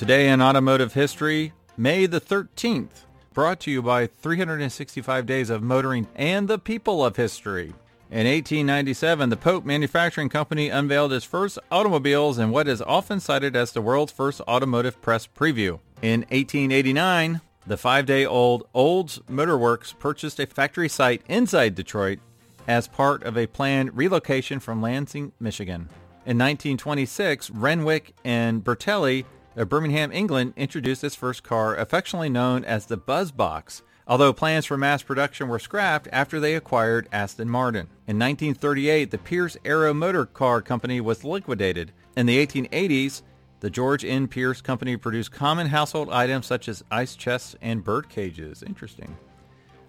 Today in automotive history, May the 13th, brought to you by 365 Days of Motoring and the People of History. In 1897, the Pope Manufacturing Company unveiled its first automobiles in what is often cited as the world's first automotive press preview. In 1889, the five-day-old Olds Motor Works purchased a factory site inside Detroit as part of a planned relocation from Lansing, Michigan. In 1926, Renwick and Bertelli of Birmingham, England, introduced its first car, affectionately known as the Buzzbox, although plans for mass production were scrapped after they acquired Aston Martin. In 1938, the Pierce Arrow Motor Car Company was liquidated. In the 1880s, the George N. Pierce Company produced common household items such as ice chests and bird cages. Interesting.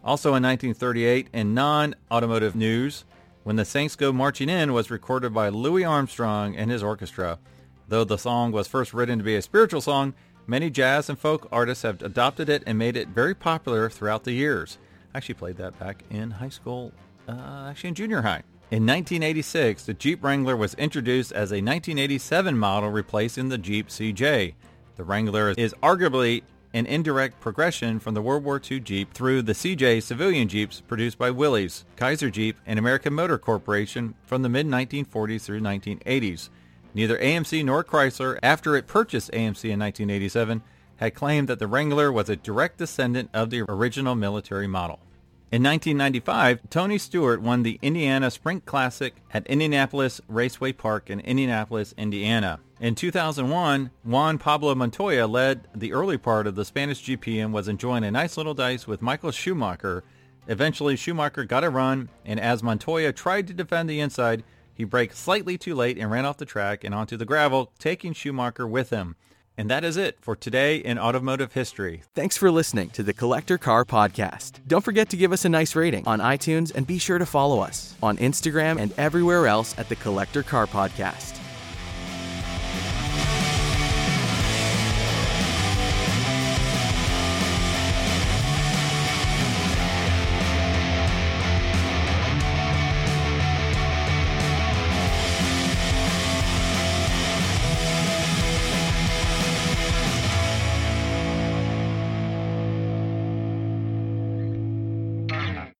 Also in 1938, in non-automotive news, When the Saints Go Marching In was recorded by Louis Armstrong and his orchestra. Though the song was first written to be a spiritual song, many jazz and folk artists have adopted it and made it very popular throughout the years. I actually played that back in high school, uh, actually in junior high. In 1986, the Jeep Wrangler was introduced as a 1987 model replacing the Jeep CJ. The Wrangler is arguably an indirect progression from the World War II Jeep through the CJ civilian Jeeps produced by Willys, Kaiser Jeep, and American Motor Corporation from the mid-1940s through 1980s. Neither AMC nor Chrysler, after it purchased AMC in 1987, had claimed that the Wrangler was a direct descendant of the original military model. In 1995, Tony Stewart won the Indiana Sprint Classic at Indianapolis Raceway Park in Indianapolis, Indiana. In 2001, Juan Pablo Montoya led the early part of the Spanish GP and was enjoying a nice little dice with Michael Schumacher. Eventually, Schumacher got a run, and as Montoya tried to defend the inside, he braked slightly too late and ran off the track and onto the gravel, taking Schumacher with him. And that is it for today in automotive history. Thanks for listening to the Collector Car Podcast. Don't forget to give us a nice rating on iTunes and be sure to follow us on Instagram and everywhere else at the Collector Car Podcast.